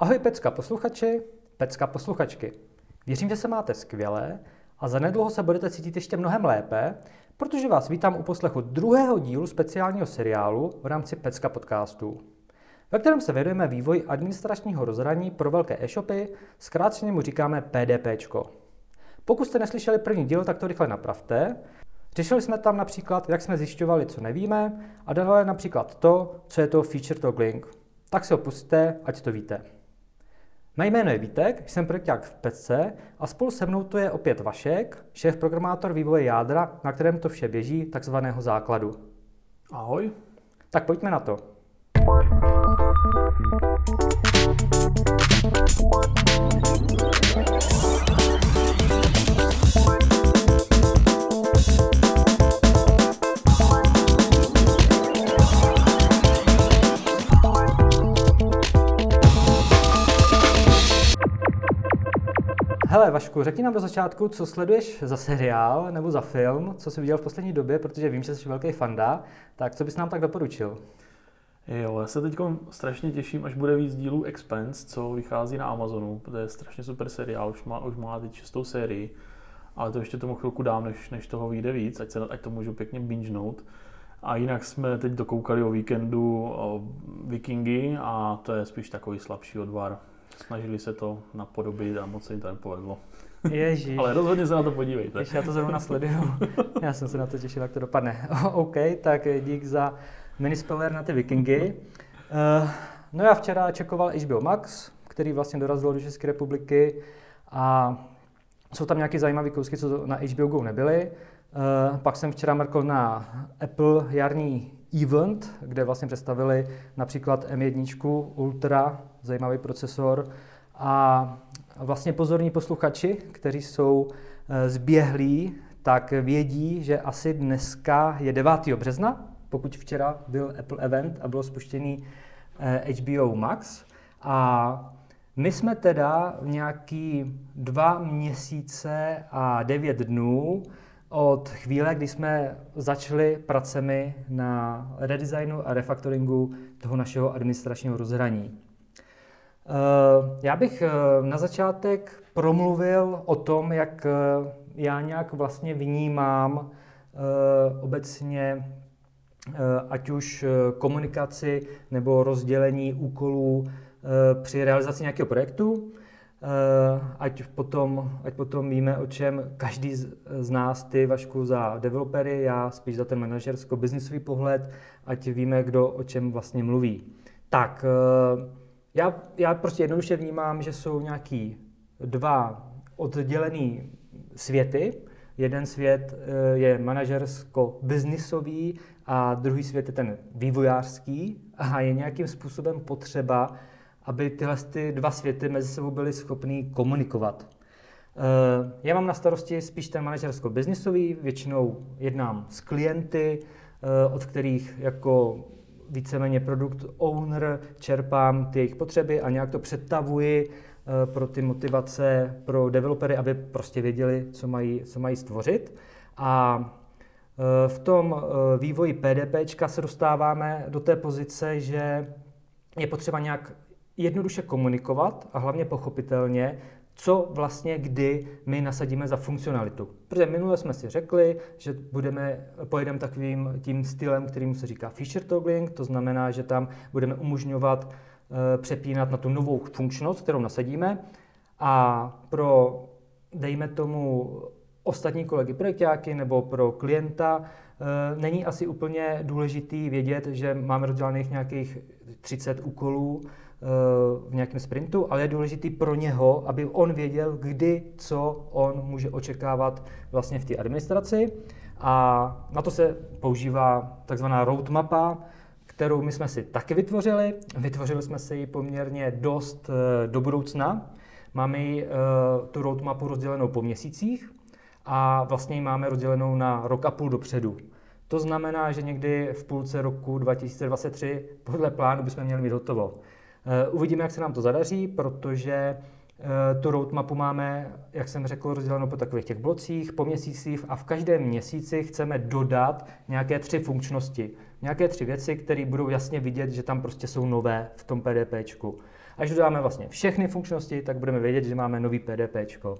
Ahoj Pecka posluchači, Pecka posluchačky. Věřím, že se máte skvěle a zanedlouho se budete cítit ještě mnohem lépe, protože vás vítám u poslechu druhého dílu speciálního seriálu v rámci Pecka podcastů, ve kterém se věnujeme vývoji administračního rozhraní pro velké e-shopy, zkráceně mu říkáme PDPčko. Pokud jste neslyšeli první díl, tak to rychle napravte. Řešili jsme tam například, jak jsme zjišťovali, co nevíme, a dále například to, co je to feature toggling. Tak se opustíte, ať to víte. Mé jméno je Vítek, jsem projekták v PC a spolu se mnou to je opět Vašek, šéf programátor vývoje jádra, na kterém to vše běží, takzvaného základu. Ahoj. Tak pojďme na to. Hele Vašku, řekni nám do začátku, co sleduješ za seriál nebo za film, co jsi viděl v poslední době, protože vím, že jsi velký fanda, tak co bys nám tak doporučil? Jo, já se teď strašně těším, až bude víc dílů Expense, co vychází na Amazonu, protože je strašně super seriál, už má, už má teď čistou sérii, ale to ještě tomu chvilku dám, než, než toho vyjde víc, ať, se, ať to můžu pěkně bingenout. A jinak jsme teď dokoukali o víkendu o Vikingy a to je spíš takový slabší odvar snažili se to napodobit a moc se jim to nepovedlo. Ježíš. Ale rozhodně se na to podívejte. Ježíš, já to zrovna sleduju. Já jsem se na to těšil, jak to dopadne. OK, tak dík za minispeller na ty vikingy. Uh, no já včera čekoval HBO Max, který vlastně dorazil do České republiky a jsou tam nějaké zajímavé kousky, co na HBO Go nebyly. Uh, pak jsem včera mrkl na Apple jarní event, kde vlastně představili například M1 Ultra, zajímavý procesor a vlastně pozorní posluchači, kteří jsou eh, zběhlí, tak vědí, že asi dneska je 9. března, pokud včera byl Apple event a bylo spuštěný HBO eh, Max. A my jsme teda v nějaký dva měsíce a devět dnů od chvíle, kdy jsme začali pracemi na redesignu a refaktoringu toho našeho administračního rozhraní. Eh, já bych eh, na začátek promluvil o tom, jak eh, já nějak vlastně vnímám obecně ať už komunikaci nebo rozdělení úkolů při realizaci nějakého projektu. Ať potom, ať potom víme, o čem každý z nás, ty Vašku za developery, já spíš za ten manažersko-biznisový pohled, ať víme, kdo o čem vlastně mluví. Tak, já, já prostě jednoduše vnímám, že jsou nějaký dva oddělený světy. Jeden svět eh, je manažersko-biznisový a druhý svět je ten vývojářský a je nějakým způsobem potřeba aby tyhle ty dva světy mezi sebou byly schopný komunikovat. Eh, já mám na starosti spíš ten manažersko-biznisový, většinou jednám s klienty, eh, od kterých jako víceméně produkt owner čerpám ty jejich potřeby a nějak to přetavuji eh, pro ty motivace pro developery, aby prostě věděli, co mají, co mají stvořit. A v tom vývoji PDP se dostáváme do té pozice, že je potřeba nějak jednoduše komunikovat a hlavně pochopitelně, co vlastně kdy my nasadíme za funkcionalitu. Protože minule jsme si řekli, že budeme, pojedeme takovým tím stylem, kterým se říká feature toggling, to znamená, že tam budeme umožňovat e, přepínat na tu novou funkčnost, kterou nasadíme a pro, dejme tomu, ostatní kolegy projektáky nebo pro klienta e, není asi úplně důležitý vědět, že máme rozdělených nějakých 30 úkolů, v nějakém sprintu, ale je důležitý pro něho, aby on věděl, kdy, co on může očekávat vlastně v té administraci. A na to se používá takzvaná roadmapa, kterou my jsme si taky vytvořili. Vytvořili jsme si ji poměrně dost eh, do budoucna. Máme eh, tu roadmapu rozdělenou po měsících a vlastně ji máme rozdělenou na rok a půl dopředu. To znamená, že někdy v půlce roku 2023 podle plánu bychom měli mít hotovo. Eh, uvidíme, jak se nám to zadaří, protože eh, tu roadmapu máme, jak jsem řekl, rozdělenou po takových těch blocích, po měsících a v každém měsíci chceme dodat nějaké tři funkčnosti. Nějaké tři věci, které budou jasně vidět, že tam prostě jsou nové v tom PDPčku. Až dodáme vlastně všechny funkčnosti, tak budeme vědět, že máme nový PDPčko.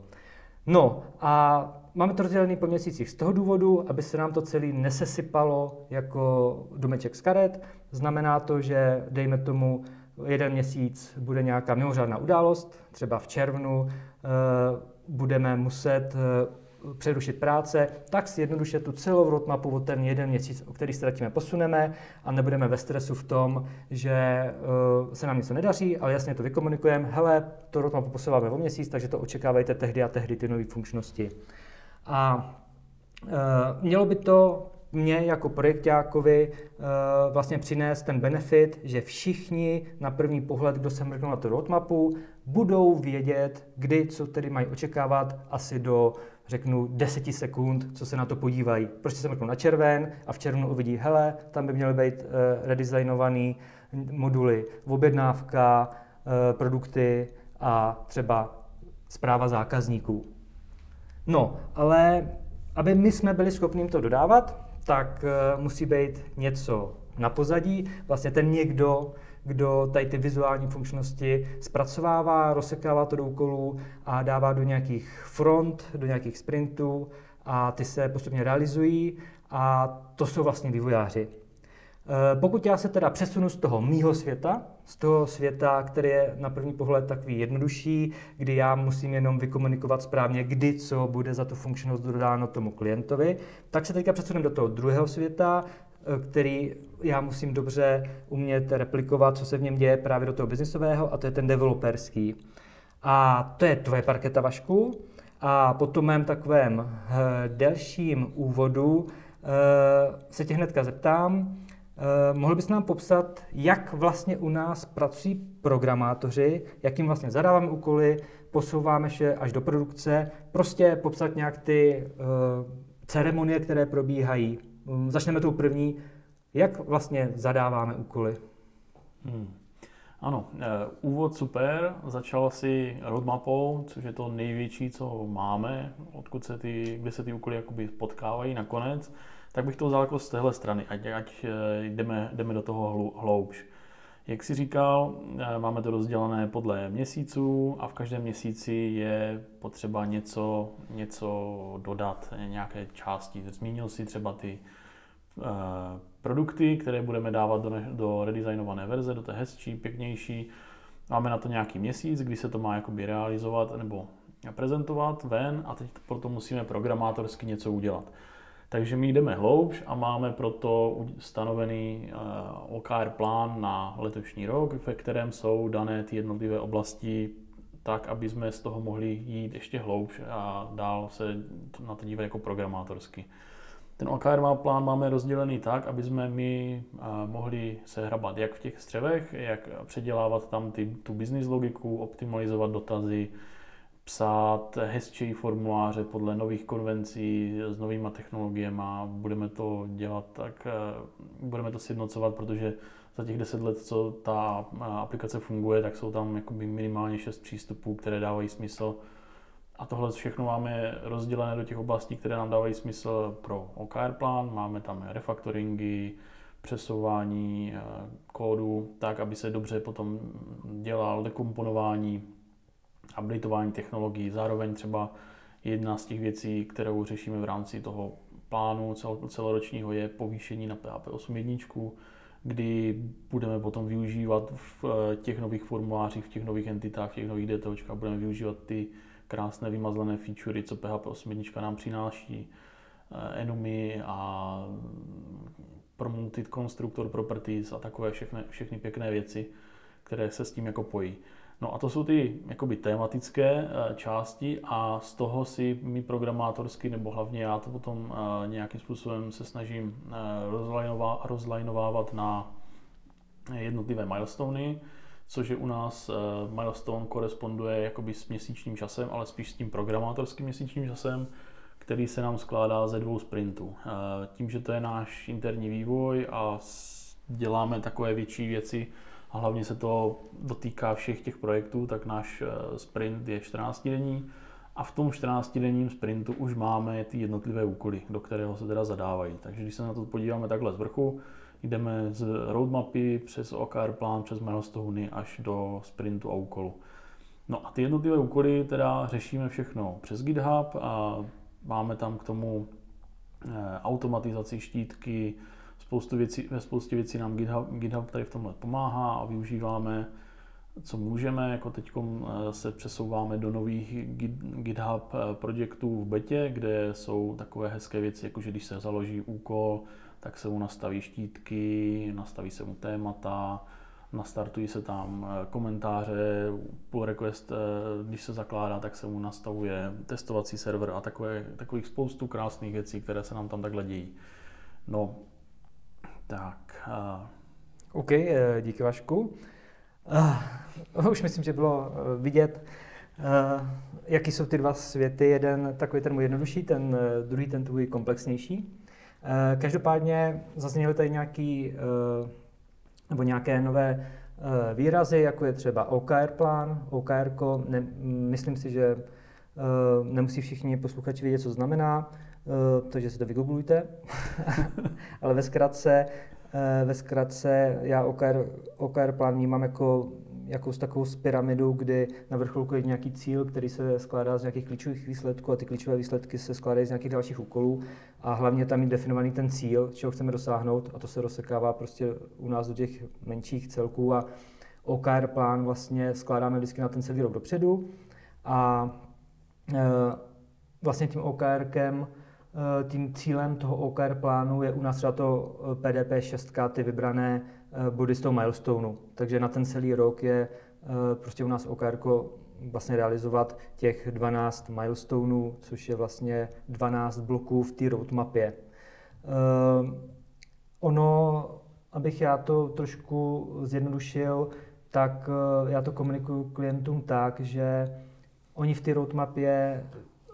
No a máme to rozdělené po měsících z toho důvodu, aby se nám to celé nesesypalo jako domeček z karet. Znamená to, že dejme tomu jeden měsíc bude nějaká mimořádná událost, třeba v červnu eh, budeme muset eh, přerušit práce, tak si jednoduše tu celou roadmapu o ten jeden měsíc, o který ztratíme, posuneme a nebudeme ve stresu v tom, že uh, se nám něco nedaří, ale jasně to vykomunikujeme, hele, to roadmapu posouváme o měsíc, takže to očekávejte tehdy a tehdy ty nové funkčnosti. A mělo by to mě jako projektákovi uh, vlastně přinést ten benefit, že všichni na první pohled, kdo se mrknou na tu roadmapu, budou vědět, kdy, co tedy mají očekávat asi do řeknu 10 sekund, co se na to podívají. Prostě se mrknou na červen a v červnu uvidí, hele, tam by měly být uh, redesignovaný moduly, objednávka, uh, produkty a třeba zpráva zákazníků. No, ale aby my jsme byli schopni to dodávat, tak uh, musí být něco na pozadí. Vlastně ten někdo, kdo tady ty vizuální funkčnosti zpracovává, rozsekává to do úkolů a dává do nějakých front, do nějakých sprintů a ty se postupně realizují a to jsou vlastně vývojáři. Eh, pokud já se teda přesunu z toho mýho světa, z toho světa, který je na první pohled takový jednodušší, kdy já musím jenom vykomunikovat správně, kdy co bude za tu funkčnost dodáno tomu klientovi, tak se teďka přesuneme do toho druhého světa, Eh, který já musím dobře umět replikovat, co se v něm děje právě do toho biznisového, a to je ten developerský. A to je tvoje parketa, Vašku. A po tom mém takovém eh, delším úvodu eh, se tě hnedka zeptám, mohl bys nám popsat, jak vlastně u nás pracují programátoři, jak jim vlastně zadáváme úkoly, posouváme vše až do produkce, prostě popsat nějak ty ceremonie, které probíhají. Mm, začneme tou první. Jak vlastně zadáváme úkoly? Hmm. Ano, eh, úvod super, začal si roadmapou, což je to největší, co máme, odkud se ty, kde se ty úkoly jakoby potkávají nakonec, tak bych to vzal jako z téhle strany, ať, ať eh, jdeme, jdeme do toho hloubš. Jak si říkal, eh, máme to rozdělené podle měsíců a v každém měsíci je potřeba něco, něco dodat, nějaké části. Zmínil si třeba ty Eh, produkty, které budeme dávat do, do redesignované verze, do té hezčí, pěknější. Máme na to nějaký měsíc, kdy se to má jakoby realizovat nebo prezentovat ven a teď proto musíme programátorsky něco udělat. Takže my jdeme hloubš a máme proto stanovený uh, OKR plán na letošní rok, ve kterém jsou dané ty jednotlivé oblasti tak, aby jsme z toho mohli jít ještě hloubš a dál se na to dívat jako programátorsky. Ten OKR má plán máme rozdělený tak, aby jsme my mohli se hrabat jak v těch střevech, jak předělávat tam ty, tu business logiku, optimalizovat dotazy, psát hezčí formuláře podle nových konvencí s novýma technologiemi. Budeme to dělat tak, budeme to sjednocovat, protože za těch deset let, co ta aplikace funguje, tak jsou tam minimálně šest přístupů, které dávají smysl a tohle všechno máme rozdělené do těch oblastí, které nám dávají smysl pro OKR plán. Máme tam refaktoringy, přesouvání eh, kódu, tak, aby se dobře potom dělal dekomponování, updateování technologií. Zároveň třeba jedna z těch věcí, kterou řešíme v rámci toho plánu celoročního, je povýšení na PHP 8.1, kdy budeme potom využívat v eh, těch nových formulářích, v těch nových entitách, v těch nových DTOčkách, budeme využívat ty krásné vymazlené featurey, co PHP 8 nám přináší, eh, Enemy a Promoted Constructor Properties a takové všechny, všechny pěkné věci, které se s tím jako pojí. No a to jsou ty jakoby tematické eh, části a z toho si my programátorsky, nebo hlavně já to potom eh, nějakým způsobem se snažím rozlajnovávat na jednotlivé milestony, což je u nás milestone koresponduje jakoby s měsíčním časem, ale spíš s tím programátorským měsíčním časem, který se nám skládá ze dvou sprintů. Tím, že to je náš interní vývoj a děláme takové větší věci, a hlavně se to dotýká všech těch projektů, tak náš uh, sprint je 14 denní a v tom 14 denním sprintu už máme ty jednotlivé úkoly, do kterého se teda zadávají. Takže když se na to podíváme takhle z vrchu, jdeme z roadmapy přes OKR plán, přes milestone až do sprintu a úkolu. No a ty jednotlivé úkoly teda řešíme všechno přes GitHub a máme tam k tomu eh, automatizaci štítky, spoustu věcí, ve spoustě věcí nám GitHub, GitHub tady v tomhle pomáhá a využíváme co můžeme, jako teď eh, se přesouváme do nových GitHub eh, projektů v betě, kde jsou takové hezké věci, jako že když se založí úkol, tak se mu nastaví štítky, nastaví se mu témata, nastartují se tam eh, komentáře, pull request, když se zakládá, tak se mu nastavuje testovací server a takové, takových spoustu krásných věcí, které se nám tam takhle dějí. No, tak. OK, díky Vašku. Uh, už myslím, že bylo uh, vidět, uh, jaký jsou ty dva světy. Jeden takový ten můj jednodušší, ten uh, druhý ten tvůj komplexnější. Uh, každopádně zazněly tady nějaký, uh, nebo nějaké nové uh, výrazy, jako je třeba OKR plán, OKR, ne, myslím si, že uh, nemusí všichni posluchači vědět, co znamená, uh, takže si to vygooglujte. Ale ve zkratce Eh, ve zkratce já OKR, OKR plán vnímám jako jako takovou pyramidu, kdy na vrcholku je nějaký cíl, který se skládá z nějakých klíčových výsledků a ty klíčové výsledky se skládají z nějakých dalších úkolů. A hlavně tam je definovaný ten cíl, čeho chceme dosáhnout a to se rozsekává prostě u nás do těch menších celků. A OKR plán vlastně skládáme vždycky na ten celý rok dopředu. A e, vlastně tím OKRkem Eh, tím cílem toho OKR plánu je u nás třeba to PDP eh, 6, ty vybrané eh, body z toho milestoneu. Takže na ten celý rok je prostě u nás OKR vlastně realizovat těch 12 milestoneů, což je vlastně 12 bloků v té roadmapě. Ono, abych já to trošku zjednodušil, tak já to komunikuju klientům tak, že oni v té roadmapě,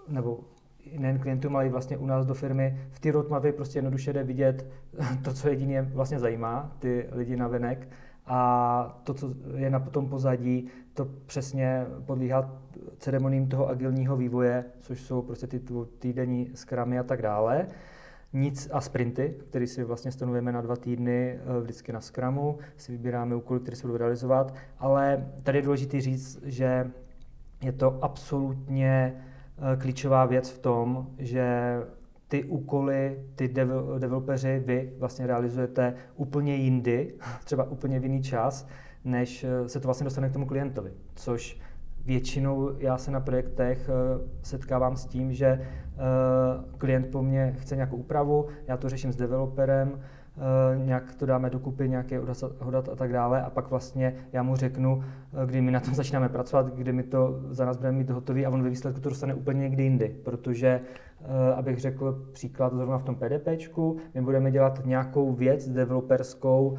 nebo nejen klientům, ale i vlastně u nás do firmy, v té roadmapě prostě jednoduše jde vidět to, co jedině vlastně zajímá ty lidi na venek. A to, co je na tom pozadí, to přesně podlíhá ceremoním toho agilního vývoje, což jsou prostě ty týdenní skramy a tak dále. Nic a sprinty, které si vlastně stanovujeme na dva týdny eh, vždycky na skramu, si vybíráme úkoly, které se budou realizovat, ale tady je důležité říct, že je to absolutně klíčová věc v tom, že ty úkoly, ty developeři, vy vlastně realizujete úplně jindy, třeba úplně v jiný čas, než eh, se to vlastně dostane k tomu klientovi. Což většinou já se na projektech eh, setkávám s tím, že klient po mně chce nějakou úpravu, já to řeším s developerem, Eh, nějak to dáme dokupy, nějaké hodat a tak dále. A pak vlastně já mu řeknu, eh, kdy my na tom začínáme pracovat, kdy my to za nás budeme mít hotový a on ve výsledku to dostane úplně někdy jindy, protože eh, abych řekl příklad zrovna v tom PDPčku, my budeme dělat nějakou věc developerskou,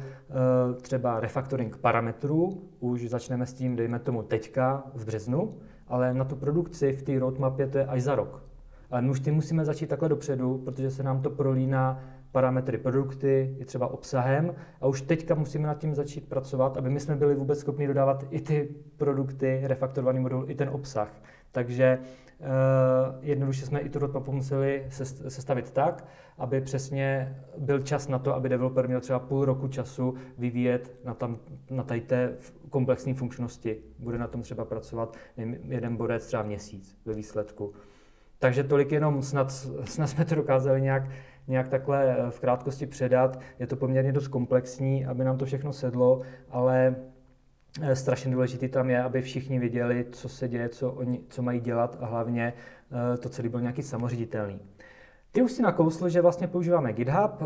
třeba refactoring parametrů, už začneme s tím, dejme tomu teďka v březnu, ale na tu produkci v té roadmapě to je až za rok. Ale my už tím musíme začít takhle dopředu, protože se nám to prolíná parametry produkty, i třeba obsahem a už teďka musíme nad tím začít pracovat, aby my jsme byli vůbec schopni dodávat i ty produkty, refaktorovaný modul, i ten obsah. Takže uh, jednoduše jsme i tu roadmapu museli sestavit tak, aby přesně byl čas na to, aby developer měl třeba půl roku času vyvíjet na, tam, na tady té komplexní funkčnosti. Bude na tom třeba pracovat jeden borec třeba měsíc ve výsledku. Takže tolik jenom snad, snad jsme to dokázali nějak nějak takhle eh, v krátkosti předat. Je to poměrně dost komplexní, aby nám to všechno sedlo, ale eh, strašně důležitý tam je, aby všichni věděli, co se děje, co, oni, co mají dělat a hlavně eh, to celé bylo nějaký samoředitelný. Ty už si nakousl, že vlastně používáme GitHub.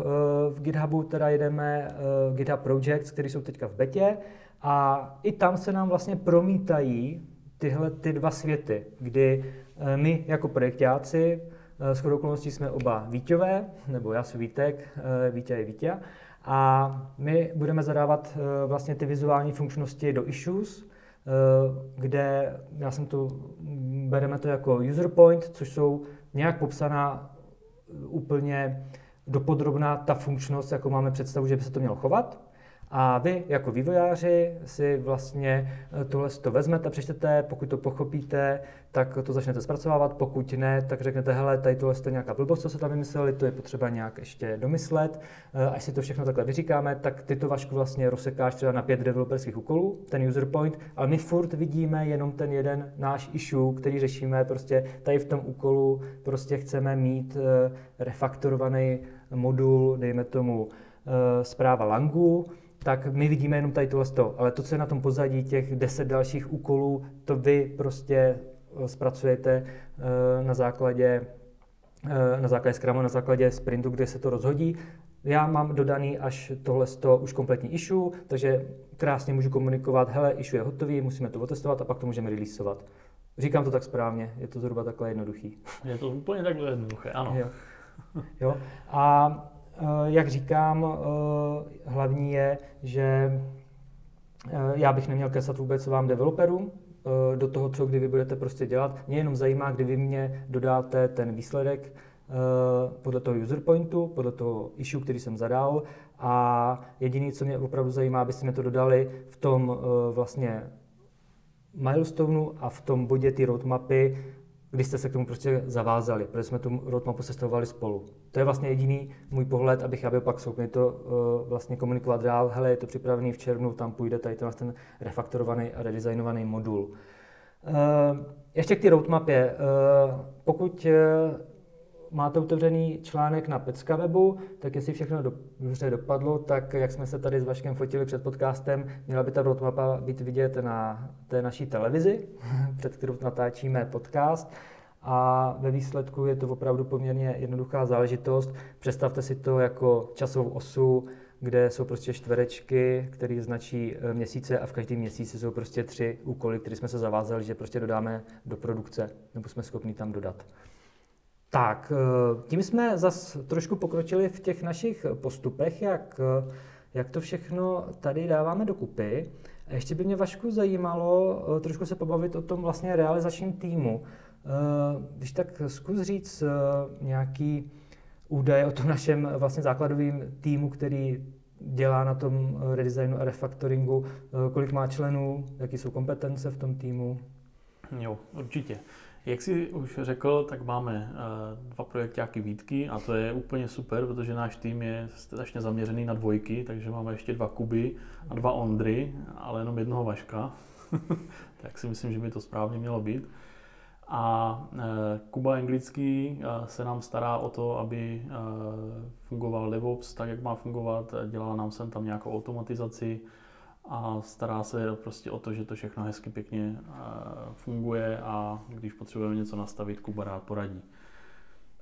V GitHubu teda jedeme GitHub Projects, které jsou teďka v betě a i tam se nám vlastně promítají tyhle ty dva světy, kdy my jako projektáci s chodou okolností jsme oba Víťové, nebo já jsem Vítek, eh, Vítě je Vítě. A my budeme zadávat eh, vlastně ty vizuální funkčnosti do issues, kde já jsem to, bereme to jako user point, což jsou nějak popsaná úplně dopodrobná ta funkčnost, jako máme představu, že by se to mělo chovat. A vy jako vývojáři si vlastně eh, tohle to vezmete, přečtete, pokud to pochopíte, tak to začnete zpracovávat, pokud ne, tak řeknete, hele, tady tohle je nějaká blbost, co se tam vymysleli, to je potřeba nějak ještě domyslet. Eh, až si to všechno takhle vyříkáme, tak ty to Vašku vlastně rozsekáš třeba na pět developerských úkolů, ten user point, ale my furt vidíme jenom ten jeden náš issue, který řešíme, prostě tady v tom úkolu prostě chceme mít eh, refaktorovaný modul, dejme tomu zpráva Langu, tak my vidíme jenom tady tohle sto, ale to, co je na tom pozadí, těch deset dalších úkolů, to vy prostě eh, zpracujete eh, na základě eh, na základě Scrumu, na základě sprintu, kde se to rozhodí. Já mám dodaný až tohle to už kompletní issue, takže krásně můžu komunikovat, hele, issue je hotový, musíme to otestovat a pak to můžeme releaseovat. Říkám to tak správně, je to zhruba takhle jednoduchý. Je to úplně takhle jednoduché, ano. Jo. jo. A jak říkám, eh, hlavní je, že eh, já bych neměl kesat vůbec vám developerům do toho, co kdy vy budete prostě dělat. Mě jenom zajímá, kdy vy mě dodáte ten výsledek podle toho user pointu, podle toho issue, který jsem zadal a jediné, co mě opravdu zajímá, abyste mi to dodali v tom vlastně milestoneu a v tom bodě ty roadmapy, kdy jste se k tomu prostě zavázali, protože jsme tu roadmapu sestavovali spolu. To je vlastně jediný můj pohled, abych já byl pak schopný to uh, vlastně komunikovat dál. Hele, je to připravený v červnu, tam půjde tady ten, ten refaktorovaný a redesignovaný modul. Uh, ještě k té roadmapě. Uh, pokud uh, máte otevřený článek na Pecka webu, tak jestli všechno do, dobře dopadlo, tak jak jsme se tady s Vaškem fotili před podcastem, měla by ta roadmapa být vidět na té naší televizi, před kterou natáčíme podcast. A ve výsledku je to opravdu poměrně jednoduchá záležitost. Představte si to jako časovou osu, kde jsou prostě čtverečky, které značí e, měsíce a v každém měsíci jsou prostě tři úkoly, které jsme se zavázali, že prostě dodáme do produkce, nebo jsme schopni tam dodat. Tak, eh, tím jsme zas trošku pokročili v těch našich postupech, jak, eh, jak to všechno tady dáváme dokupy. Ještě by mě Vašku zajímalo eh, trošku se pobavit o tom vlastně realizačním týmu. Když tak zkus říct nějaký údaje o tom našem vlastně základovém týmu, který dělá na tom redesignu a refactoringu, kolik má členů, jaký jsou kompetence v tom týmu. Jo, určitě. Jak jsi už řekl, tak máme uh, dva projektáky výtky a to je úplně super, protože náš tým je strašně zaměřený na dvojky, takže máme ještě dva Kuby a dva Ondry, ale jenom jednoho Vaška. tak si myslím, že by to správně mělo být. A uh, Kuba anglický uh, se nám stará o to, aby fungoval DevOps tak, jak má fungovat, dělá nám sem tam nějakou automatizaci, a stará se prostě o to, že to všechno hezky pěkně eh, funguje a když potřebujeme něco nastavit, Kuba rád poradí.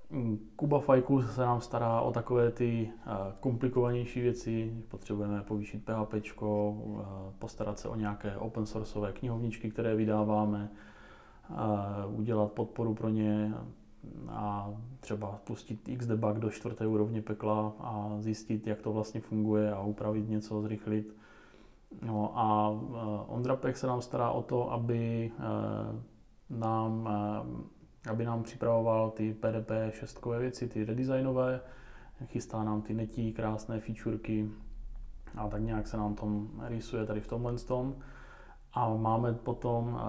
Mm, Kuba Fajku se nám stará o takové ty eh, komplikovanější věci, potřebujeme povýšit PHP, eh, postarat se o nějaké open sourceové knihovničky, které vydáváme, udělat podporu pro ně a třeba pustit Xdebug do čtvrté úrovně pekla a zjistit, jak to vlastně funguje a upravit něco, zrychlit No a uh, Ondra Pech se nám stará o to, aby uh, nám, uh, aby nám připravoval ty PDP šestkové věci, ty redesignové, chystá nám ty netí, krásné featureky a tak nějak se nám tom rýsuje tady v tomhle tom. A máme potom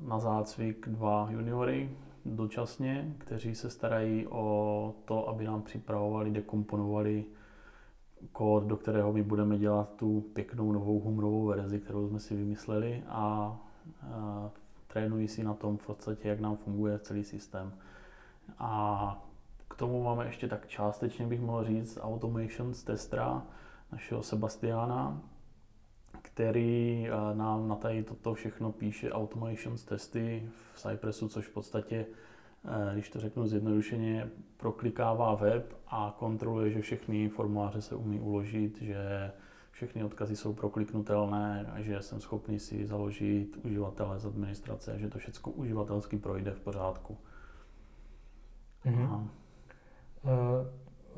na zácvik dva juniory dočasně, kteří se starají o to, aby nám připravovali, dekomponovali kód, do kterého my budeme dělat tu pěknou novou humrovou verzi, kterou jsme si vymysleli a, a trénují si na tom v podstatě, jak nám funguje celý systém. A k tomu máme ještě tak částečně bych mohl říct automation z testera našeho Sebastiana, který nám na tady toto všechno píše automation testy v Cypressu, což v podstatě když to řeknu zjednodušeně, proklikává web a kontroluje, že všechny formuláře se umí uložit, že všechny odkazy jsou prokliknutelné a že jsem schopný si založit uživatele z administrace, že to všechno uživatelsky projde v pořádku. Mm-hmm. Uh,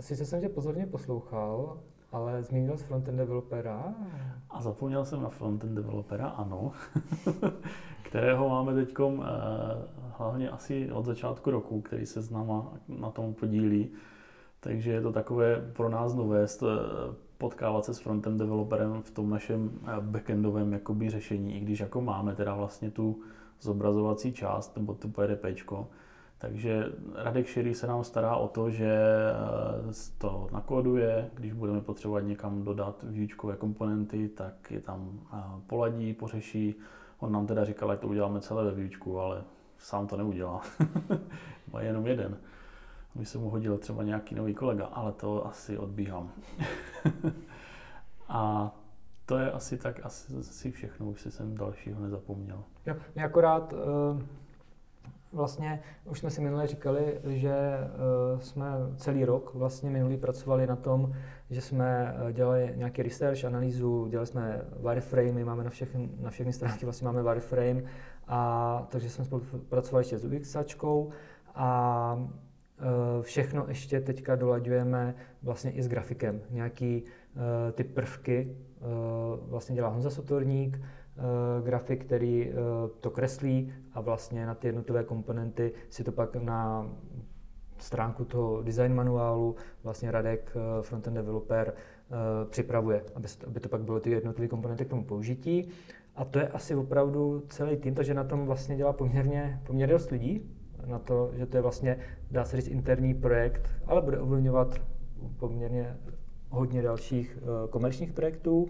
sice jsem tě pozorně poslouchal, ale zmínil jsi frontend developera? A zapomněl jsem na frontend developera, ano, kterého máme teď uh, hlavně asi od začátku roku, který se s náma na tom podílí. Takže je to takové pro nás nové. potkávat se s frontend developerem v tom našem eh, backendovém jakoby řešení, i když jako máme teda vlastně tu zobrazovací část nebo tu PDPčko, takže Radek Širý se nám stará o to, že eh, to nakoduje, když budeme potřebovat někam dodat výučkové komponenty, tak je tam eh, poladí, pořeší. On nám teda říkal, že to uděláme celé ve výučku, ale sám to neudělá. Má jenom jeden. By se mu hodil třeba nějaký nový kolega, ale to asi odbíhám. A to je asi tak asi všechno, už si jsem dalšího nezapomněl. Jo, mě akorát uh Vlastně už jsme si minule říkali, že uh, jsme celý rok vlastně minulý pracovali na tom, že jsme eh, dělali nějaký research, analýzu, dělali jsme wireframey, máme na všechny, na všechny stránky vlastně máme wireframe, a takže jsme spolupracovali ještě s UXačkou a uh, všechno ještě teďka dolaďujeme vlastně i s grafikem. Nějaký ty prvky vlastně dělá Honza Sotorník, Eh, grafik, který eh, to kreslí a vlastně na ty jednotlivé komponenty si to pak na stránku toho design manuálu vlastně Radek, eh, frontend developer, připravuje, aby, aby to pak bylo ty jednotlivé komponenty k tomu použití. A to je asi opravdu celý tým, takže na tom vlastně dělá poměrně, poměrně dost lidí, na to, že to je vlastně, dá se říct, interní projekt, ale bude ovlivňovat poměrně hodně dalších komerčních projektů.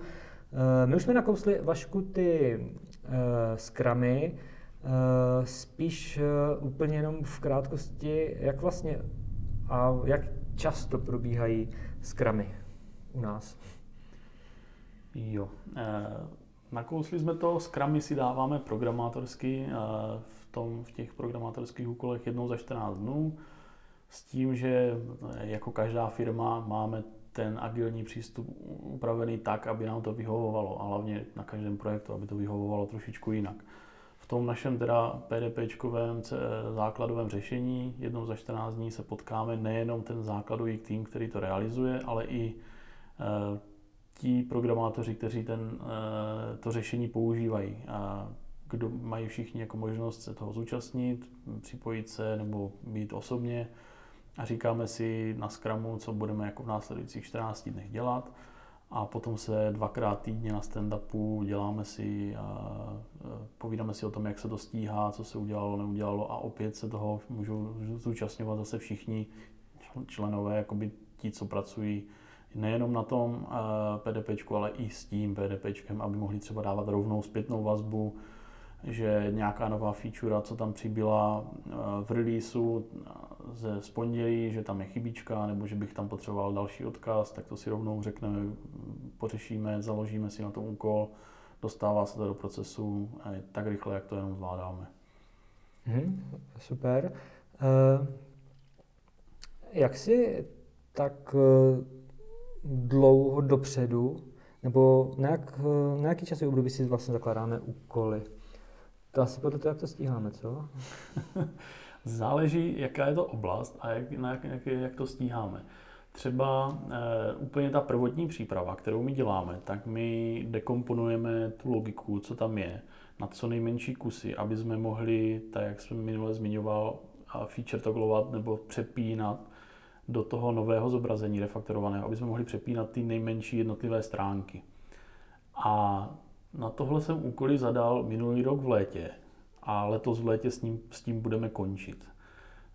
Eh, my už jsme nakousli, Vašku, ty uh, skramy, uh, spíš uh, úplně jenom v krátkosti, jak vlastně a jak často probíhají skramy u nás? Jo, nakousli jsme to, skramy si dáváme programátorsky v, tom, v těch programátorských úkolech jednou za 14 dnů, s tím, že jako každá firma máme ten agilní přístup upravený tak, aby nám to vyhovovalo a hlavně na každém projektu, aby to vyhovovalo trošičku jinak. V tom našem teda PDPčkovém základovém řešení jednou za 14 dní se potkáme nejenom ten základový tým, který to realizuje, ale i e, ti programátoři, kteří ten, e, to řešení používají. A kdo mají všichni jako možnost se toho zúčastnit, připojit se nebo být osobně a říkáme si na Scrumu, co budeme jako v následujících 14 dnech dělat. A potom se dvakrát týdně na stand-upu děláme si, a, povídáme si o tom, jak se to stíhá, co se udělalo, neudělalo. A opět se toho můžou zúčastňovat zase všichni členové, jakoby ti, co pracují nejenom na tom PDPčku, ale i s tím PDPčkem, aby mohli třeba dávat rovnou zpětnou vazbu, že nějaká nová feature, co tam přibyla v releaseu, ze z pondělí, že tam je chybička, nebo že bych tam potřeboval další odkaz, tak to si rovnou řekneme, pořešíme, založíme si na to úkol, dostává se to do procesu tak rychle, jak to jenom zvládáme. Hmm, super. Uh, jak si tak uh, dlouho dopředu, nebo na, jak, uh, na jaký časový období si vlastně zakládáme úkoly? To asi podle toho, jak to stíháme, co? Záleží, jaká je to oblast a jak, na jak, jak, jak to stíháme. Třeba e, úplně ta prvotní příprava, kterou my děláme, tak my dekomponujeme tu logiku, co tam je, na co nejmenší kusy, aby jsme mohli, tak jak jsem minule zmiňoval, feature togglovat nebo přepínat do toho nového zobrazení refaktorovaného, aby jsme mohli přepínat ty nejmenší jednotlivé stránky. A na tohle jsem úkoly zadal minulý rok v létě a letos v létě s, ním, s tím budeme končit.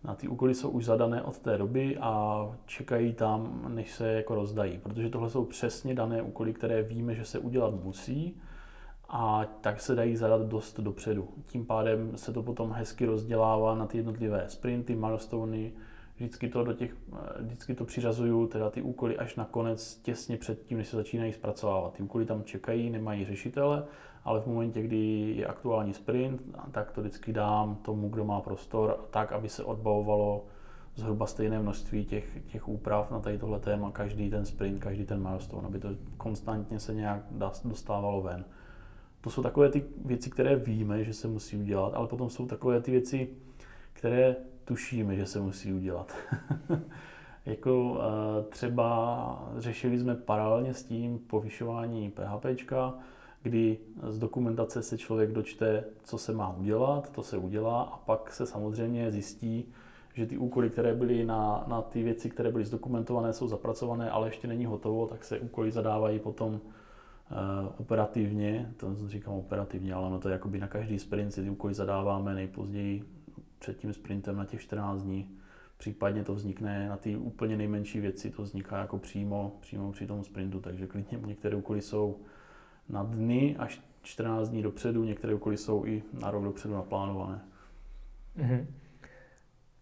Na ty úkoly jsou už zadané od té doby a čekají tam, než se jako rozdají, protože tohle jsou přesně dané úkoly, které víme, že se udělat musí a tak se dají zadat dost dopředu. Tím pádem se to potom hezky rozdělává na ty jednotlivé sprinty, milestony, vždycky to do těch, vždycky to přiřazuju, teda ty úkoly až na konec, těsně před tím, než se začínají zpracovávat. Ty úkoly tam čekají, nemají řešitele, ale v momentě, kdy je aktuální sprint, tak to vždycky dám tomu, kdo má prostor, tak, aby se odbavovalo zhruba stejné množství těch, těch úprav na tady tohle téma, každý ten sprint, každý ten milestone, aby to konstantně se nějak dostávalo ven. To jsou takové ty věci, které víme, že se musí udělat, ale potom jsou takové ty věci, které tušíme, že se musí udělat. jako třeba řešili jsme paralelně s tím povyšování PHPčka, kdy z dokumentace se člověk dočte, co se má udělat, to se udělá a pak se samozřejmě zjistí, že ty úkoly, které byly na, na ty věci, které byly zdokumentované, jsou zapracované, ale ještě není hotovo, tak se úkoly zadávají potom Uh, operativně, to říkám operativně, ale ono to je jakoby na každý sprint si ty úkoly zadáváme nejpozději před tím sprintem na těch 14 dní. Případně to vznikne na ty úplně nejmenší věci, to vzniká jako přímo, přímo při tom sprintu, takže klidně některé úkoly jsou na dny až 14 dní dopředu, některé úkoly jsou i na rok dopředu naplánované. Mm-hmm.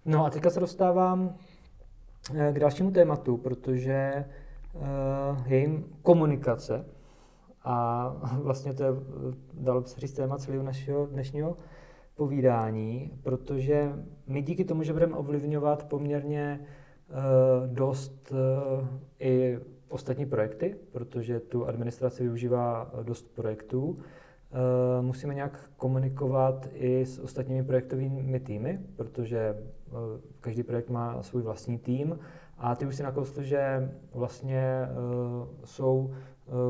No a teďka se dostávám eh, k dalšímu tématu, protože uh, je jim komunikace a vlastně to je, dalo by se říct, téma celého našeho dnešního povídání, protože my díky tomu, že budeme ovlivňovat poměrně uh, dost uh, i ostatní projekty, protože tu administraci využívá dost projektů, musíme nějak komunikovat i s ostatními projektovými týmy, protože každý projekt má svůj vlastní tým a ty už si nakousl, že vlastně jsou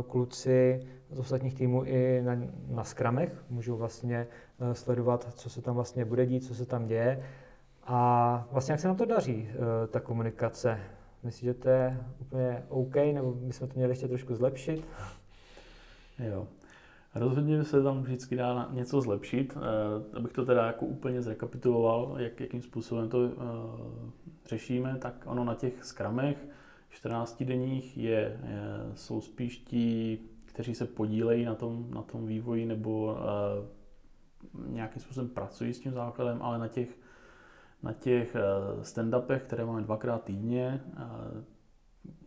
kluci z ostatních týmů i na, na skramech, můžou vlastně uh, sledovat, co se tam vlastně bude dít, co se tam děje. A vlastně jak se nám to daří, uh, ta komunikace? Myslíš, že to je úplně OK, nebo bychom to měli ještě trošku zlepšit? Jo. Rozhodně se tam vždycky dá něco zlepšit. Uh, abych to teda jako úplně zrekapituloval, jak, jakým způsobem to řešíme, tak ono na těch skramech 14 denních je, je, jsou spíš ti, kteří se podílejí na tom, na tom vývoji nebo uh, nějakým způsobem pracují s tím základem, ale na těch, na těch uh, stand-upech, které máme dvakrát týdně, uh,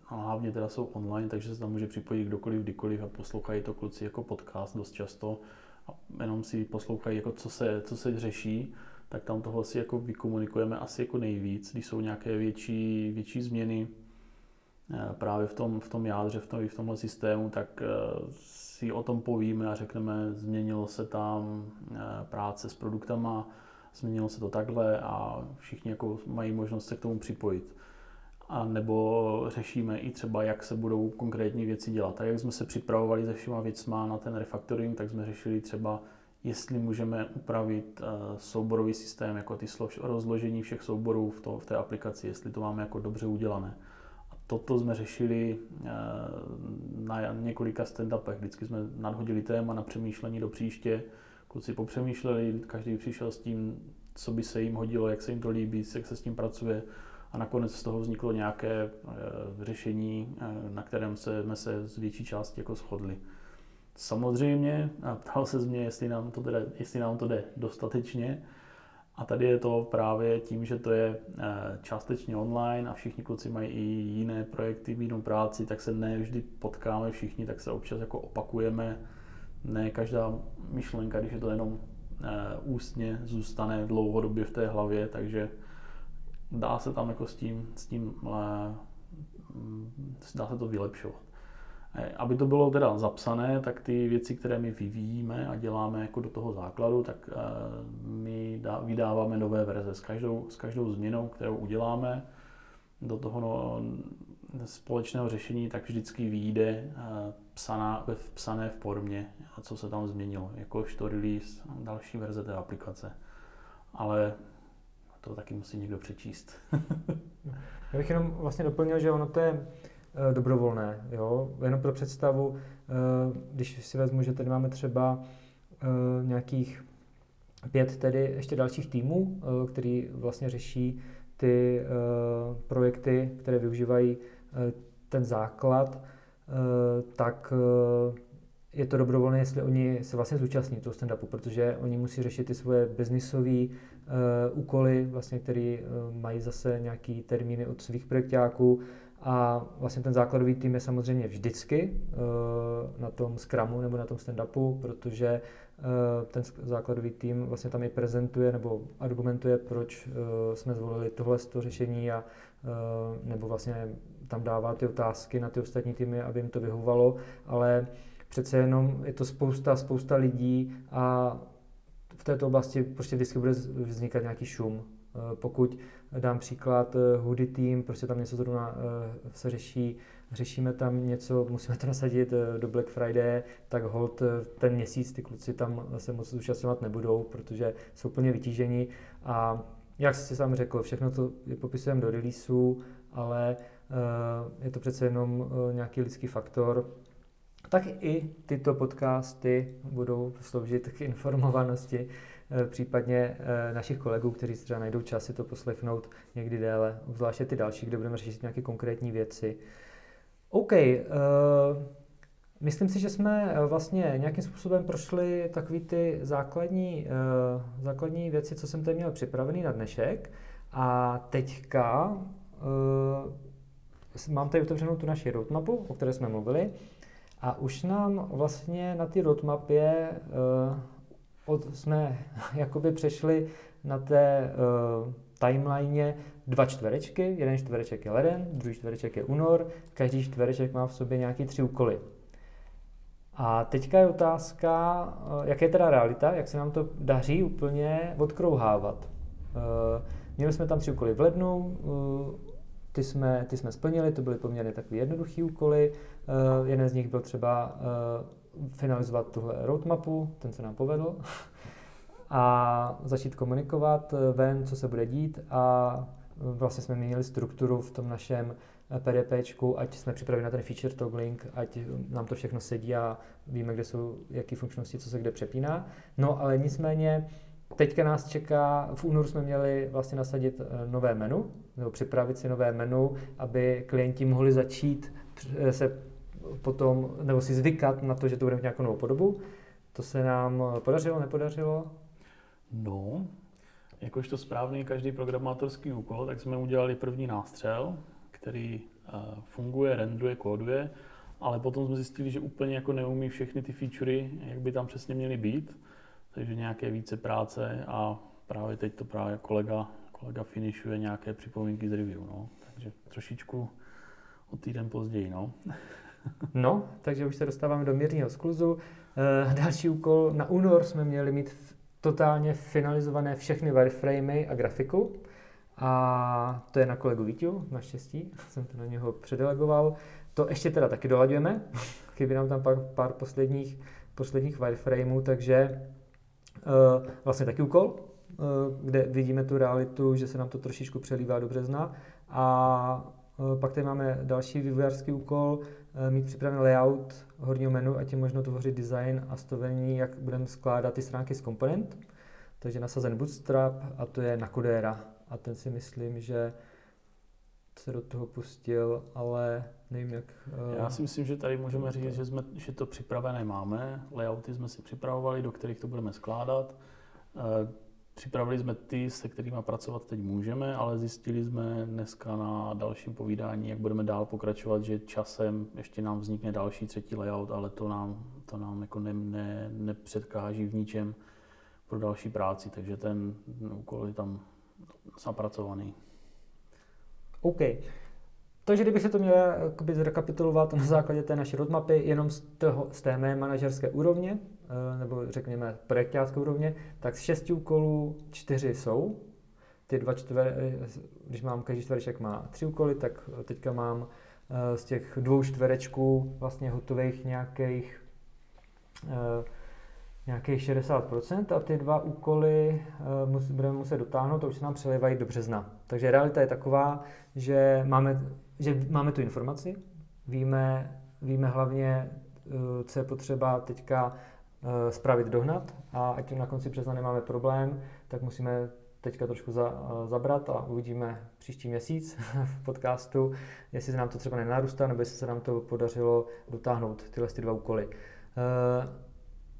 a hlavně teda jsou online, takže se tam může připojit kdokoliv, kdykoliv a poslouchají to kluci jako podcast dost často a jenom si poslouchají, jako co, se, co se řeší, tak tam toho si jako vykomunikujeme asi jako nejvíc, když jsou nějaké větší, větší změny, Eh, právě v tom, v tom jádře, v, tom, v tomhle systému, tak eh, si o tom povíme a řekneme, změnilo se tam eh, práce s produktama, změnilo se to takhle a všichni jako mají možnost se k tomu připojit. A nebo řešíme i třeba, jak se budou konkrétní věci dělat. Tak jak jsme se připravovali se všema věcma na ten refactoring, tak jsme řešili třeba, jestli můžeme upravit souborový systém, jako ty slož, rozložení všech souborů v, to, v té aplikaci, jestli to máme jako dobře udělané toto jsme řešili eh, na několika stand-upech. Vždycky jsme nadhodili téma na přemýšlení do příště. Kluci popřemýšleli, každý přišel s tím, co by se jim hodilo, jak se jim to líbí, jak se s tím pracuje. A nakonec z toho vzniklo nějaké eh, řešení, eh, na kterém se, jsme se z větší části jako shodli. Samozřejmě, a ptal se z mě, jestli nám to, jde, jestli nám to jde dostatečně, a tady je to právě tím, že to je eh, částečně online a všichni kluci mají i jiné projekty, jinou práci, tak se ne vždy potkáme všichni, tak se občas jako opakujeme. Ne každá myšlenka, když je to jenom eh, ústně, zůstane dlouhodobě v té hlavě, takže dá se tam jako s tím, s tím eh, dá se to vylepšovat. Eh, aby to bylo teda zapsané, tak ty věci, které my vyvíjíme a děláme jako do toho základu, tak eh, my vydáváme nové verze s každou, s každou změnou, kterou uděláme do toho no, společného řešení, tak vždycky vyjde eh, psaná, ve psané formě, co se tam změnilo, jako to release, další verze té aplikace. Ale to taky musí někdo přečíst. Já bych jenom vlastně doplnil, že ono to je dobrovolné. Jo? Jenom pro představu, eh, když si vezmu, že tady máme třeba eh, nějakých pět tedy ještě dalších týmů, který vlastně řeší ty projekty, které využívají ten základ, tak je to dobrovolné, jestli oni se vlastně zúčastní toho stand-upu, protože oni musí řešit ty svoje biznisové úkoly, vlastně, které mají zase nějaký termíny od svých projektáků, a vlastně ten základový tým je samozřejmě vždycky uh, na tom Scrumu nebo na tom stand-upu, protože uh, ten základový tým vlastně tam i prezentuje nebo argumentuje, proč uh, jsme zvolili tohle to řešení a nebo vlastně tam dává ty otázky na ty ostatní týmy, aby jim to vyhovalo, ale přece jenom je to spousta, spousta lidí a v této oblasti prostě vždycky bude vznikat nějaký šum. Pokud Dám příklad eh, Hoodie Team, prostě tam něco zrovna eh, se řeší, řešíme tam něco, musíme to nasadit eh, do Black Friday, tak hold ten měsíc ty kluci tam se moc zúčastňovat nebudou, protože jsou plně vytížení a jak jsi sám řekl, všechno to popisujeme do releaseu, ale je to přece jenom nějaký lidský faktor, tak i tyto podcasty budou sloužit k informovanosti. Eh, případně eh, našich kolegů, kteří třeba najdou čas si to poslechnout někdy déle, zvláště ty další, kde budeme řešit nějaké konkrétní věci. OK, uh, myslím si, že jsme vlastně nějakým způsobem prošli takové ty základní, uh, základní věci, co jsem tady měl připravený na dnešek. A teďka uh, mám tady otevřenou tu naši roadmapu, o které jsme mluvili. A už nám vlastně na ty roadmapě uh, od, jsme jakoby přešli na té uh, timeline dva čtverečky. Jeden čtvereček je leden, druhý čtvereček je únor, každý čtvereček má v sobě nějaký tři úkoly. A teďka je otázka, uh, jak je teda realita, jak se nám to daří úplně odkrouhávat. Uh, měli jsme tam tři úkoly v lednu, uh, ty jsme, ty jsme splnili, to byly poměrně takové jednoduché úkoly. Uh, jeden z nich byl třeba finalizovat tuhle roadmapu, ten se nám povedl, a začít komunikovat ven, co se bude dít a vlastně jsme měnili strukturu v tom našem PDPčku, ať jsme připravili na ten feature toggling, ať nám to všechno sedí a víme, kde jsou, jaké funkčnosti, co se kde přepíná. No ale nicméně teďka nás čeká, v únoru jsme měli vlastně nasadit eh, nové menu, nebo připravit si nové menu, aby klienti mohli začít se potom, nebo si zvykat na to, že to bude mít nějakou novou podobu. To se nám podařilo, nepodařilo? No, jakožto správný každý programátorský úkol, tak jsme udělali první nástřel, který uh, funguje, renduje, kóduje, ale potom jsme zjistili, že úplně jako neumí všechny ty featurey, jak by tam přesně měly být, takže nějaké více práce a právě teď to právě kolega, kolega finishuje nějaké připomínky z review, no. takže trošičku o týden později. No. No, takže už se dostáváme do mírního skluzu. E, další úkol. Na únor jsme měli mít totálně finalizované všechny wireframey a grafiku. A to je na kolegu Vítiu, naštěstí, jsem to na něho předelegoval. To ještě teda taky dolaďujeme, chybí nám tam pár, pár posledních, posledních wireframeů, takže e, vlastně taky úkol, e, kde vidíme tu realitu, že se nám to trošičku přelívá do března. A e, pak tady máme další vývojářský úkol, mít připravený layout horního menu, ať je možno tvořit design a stovení, jak budeme skládat ty stránky z komponent. Takže nasazen Bootstrap a to je Nakodera. A ten si myslím, že se do toho pustil, ale nevím jak... Uh... Já si myslím, že tady můžeme říct, že, jsme, že to připravené máme. Layouty jsme si připravovali, do kterých to budeme skládat. Uh, Připravili jsme ty, se kterými pracovat teď můžeme, ale zjistili jsme dneska na dalším povídání, jak budeme dál pokračovat, že časem ještě nám vznikne další třetí layout, ale to nám, to nám jako ne, ne, nepředkáží v ničem pro další práci, takže ten úkol je tam zapracovaný. OK. Takže kdybych se to měl zrekapitulovat na základě té naší roadmapy jenom z, toho, z té mé manažerské úrovně, Eh, nebo řekněme projektácké úrovně, tak z šesti úkolů čtyři jsou. Ty dva čtver, eh, když mám každý čtvereček má tři úkoly, tak teďka mám eh, z těch dvou čtverečků vlastně hotových nějakých nějakých 60% a ty dva úkoly budeme muset dotáhnout a už se nám přelivají do března. Takže realita je taková, že máme, že máme tu informaci, víme, víme hlavně, co je potřeba teďka Eh, spravit dohnat a ať na konci března nemáme problém, tak musíme teďka trošku za, eh, zabrat a uvidíme příští měsíc v podcastu, jestli se nám to třeba nenarůstá, nebo jestli se nám to podařilo dotáhnout tyhle ty dva úkoly. Eh,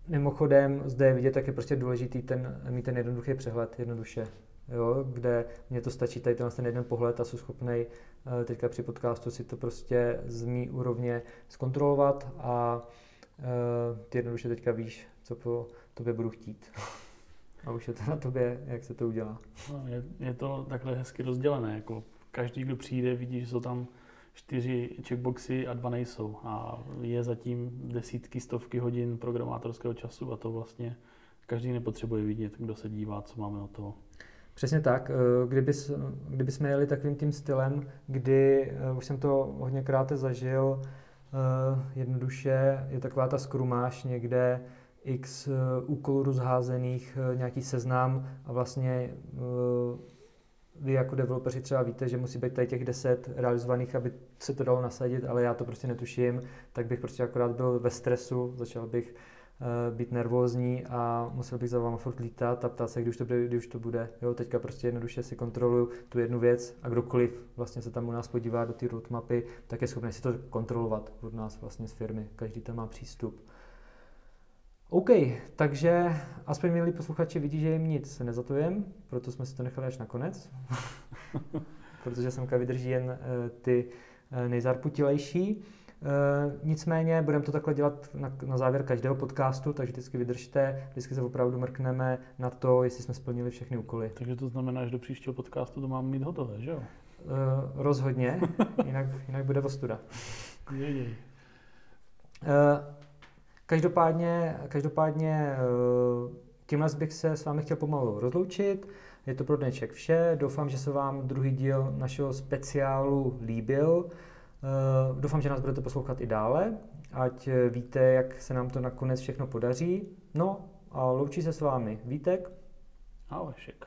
mimochodem, zde je vidět, jak je prostě důležitý ten, mít ten jednoduchý přehled, jednoduše, jo, kde mě to stačí tady ten jeden pohled a jsou schopný teďka při podcastu si to prostě z mý úrovně zkontrolovat a Eh, ty jednoduše teďka víš, co po tobě budu chtít. A už je to na tobě, jak se to udělá. No, je, je to takhle hezky rozdělené. Jako každý, kdo přijde, vidí, že jsou tam čtyři checkboxy a dva nejsou. A je zatím desítky, stovky hodin programátorského času a to vlastně každý nepotřebuje vidět, kdo se dívá, co máme o toho. Přesně tak. Eh, kdyby, kdyby jsme jeli takovým tím stylem, kdy eh, už jsem to hodněkrát zažil, Uh, jednoduše je taková ta skrumáš někde x úkolů rozházených, nějaký seznam a vlastně vy jako developeri třeba víte, že musí být tady těch 10 realizovaných, aby se to dalo nasadit, ale já to prostě netuším, tak bych prostě akorát byl ve stresu, začal bych být nervózní a musel bych za váma furt lítat a ptát se, kdy už to bude, kdy už to bude. Jo, teďka prostě jednoduše si kontroluju tu jednu věc a kdokoliv vlastně se tam u nás podívá do té roadmapy, tak je schopný si to kontrolovat od nás vlastně z firmy. Každý tam má přístup. OK, takže aspoň milí posluchači vidí, že jim nic nezatujem, proto jsme si to nechali až nakonec, protože semka vydrží jen uh, ty uh, nejzarputilejší. Uh, nicméně budeme to takhle dělat na, na závěr každého podcastu, takže vždycky vydržte, vždycky se opravdu mrkneme na to, jestli jsme splnili všechny úkoly. Takže to znamená, že do příštího podcastu to máme mít hotové, že jo? Uh, rozhodně, jinak, jinak bude ostuda. Jej, jej. Uh, Každopádně, každopádně tímhle bych se s vámi chtěl pomalu rozloučit. Je to pro dnešek vše. Doufám, že se vám druhý díl našeho speciálu líbil. Doufám, že nás budete poslouchat i dále, ať víte, jak se nám to nakonec všechno podaří. No a loučí se s vámi Vítek a Lešek.